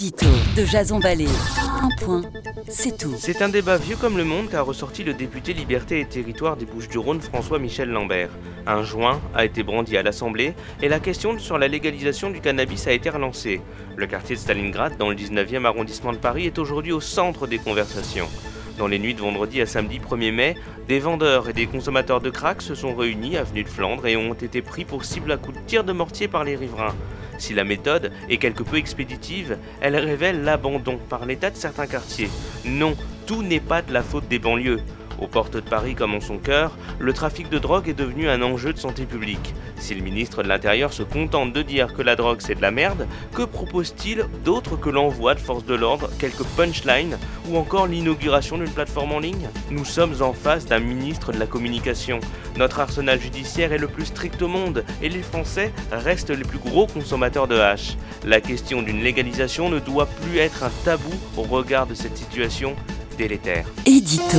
De Jason Vallée. Un point, c'est tout. C'est un débat vieux comme le monde qu'a ressorti le député Liberté et Territoire des Bouches-du-Rhône François-Michel Lambert. Un joint a été brandi à l'Assemblée et la question sur la légalisation du cannabis a été relancée. Le quartier de Stalingrad, dans le 19e arrondissement de Paris, est aujourd'hui au centre des conversations. Dans les nuits de vendredi à samedi 1er mai, des vendeurs et des consommateurs de crack se sont réunis avenue de Flandre et ont été pris pour cible à coups de tir de mortier par les riverains. Si la méthode est quelque peu expéditive, elle révèle l'abandon par l'État de certains quartiers. Non, tout n'est pas de la faute des banlieues. Aux portes de Paris comme en son cœur, le trafic de drogue est devenu un enjeu de santé publique. Si le ministre de l'Intérieur se contente de dire que la drogue c'est de la merde, que propose-t-il d'autre que l'envoi de forces de l'ordre, quelques punchlines ou encore l'inauguration d'une plateforme en ligne? Nous sommes en face d'un ministre de la communication. Notre arsenal judiciaire est le plus strict au monde et les Français restent les plus gros consommateurs de hash. La question d'une légalisation ne doit plus être un tabou au regard de cette situation délétère. Édito.